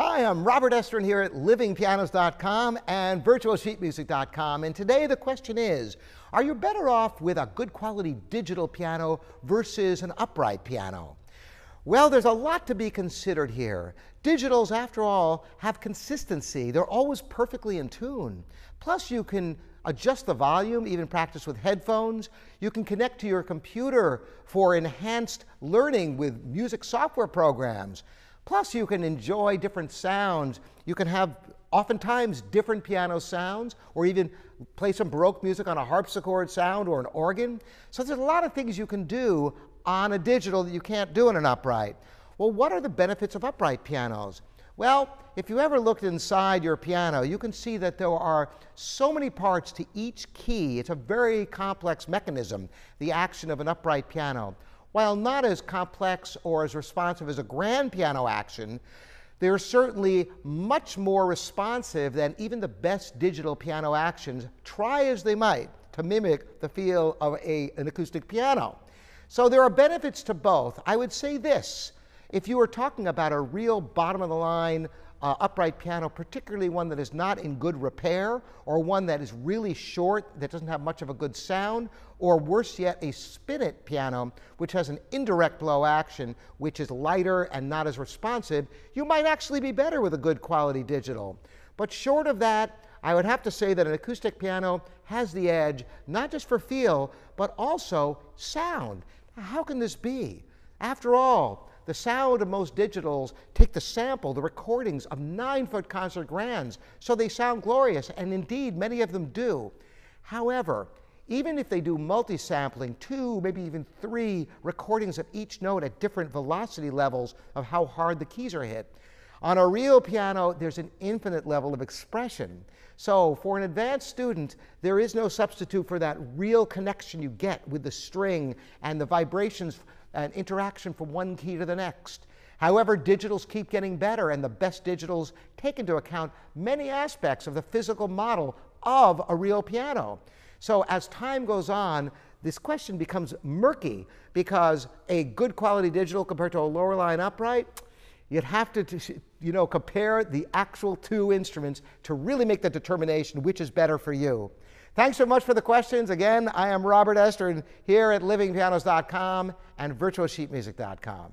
am Robert Estrin here at livingpianos.com and virtualsheetmusic.com. And today the question is Are you better off with a good quality digital piano versus an upright piano? Well, there's a lot to be considered here. Digitals, after all, have consistency. They're always perfectly in tune. Plus, you can adjust the volume, even practice with headphones. You can connect to your computer for enhanced learning with music software programs. Plus, you can enjoy different sounds. You can have oftentimes different piano sounds, or even play some Baroque music on a harpsichord sound or an organ. So there's a lot of things you can do on a digital that you can't do in an upright. Well, what are the benefits of upright pianos? Well, if you ever looked inside your piano, you can see that there are so many parts to each key. It's a very complex mechanism, the action of an upright piano. While not as complex or as responsive as a grand piano action, they're certainly much more responsive than even the best digital piano actions, try as they might to mimic the feel of a, an acoustic piano. So there are benefits to both. I would say this if you were talking about a real bottom of the line uh, upright piano, particularly one that is not in good repair, or one that is really short, that doesn't have much of a good sound, or worse yet, a spinet piano, which has an indirect blow action, which is lighter and not as responsive, you might actually be better with a good quality digital. But short of that, I would have to say that an acoustic piano has the edge, not just for feel, but also sound. How can this be? After all, the sound of most digitals take the sample, the recordings of nine foot concert grands, so they sound glorious, and indeed many of them do. However, even if they do multi sampling, two, maybe even three recordings of each note at different velocity levels of how hard the keys are hit, on a real piano, there's an infinite level of expression. So, for an advanced student, there is no substitute for that real connection you get with the string and the vibrations and interaction from one key to the next. However, digitals keep getting better, and the best digitals take into account many aspects of the physical model of a real piano. So, as time goes on, this question becomes murky because a good quality digital compared to a lower line upright, you'd have to, you know, compare the actual two instruments to really make the determination which is better for you. Thanks so much for the questions. Again, I am Robert Estrin here at livingpianos.com and virtualsheetmusic.com.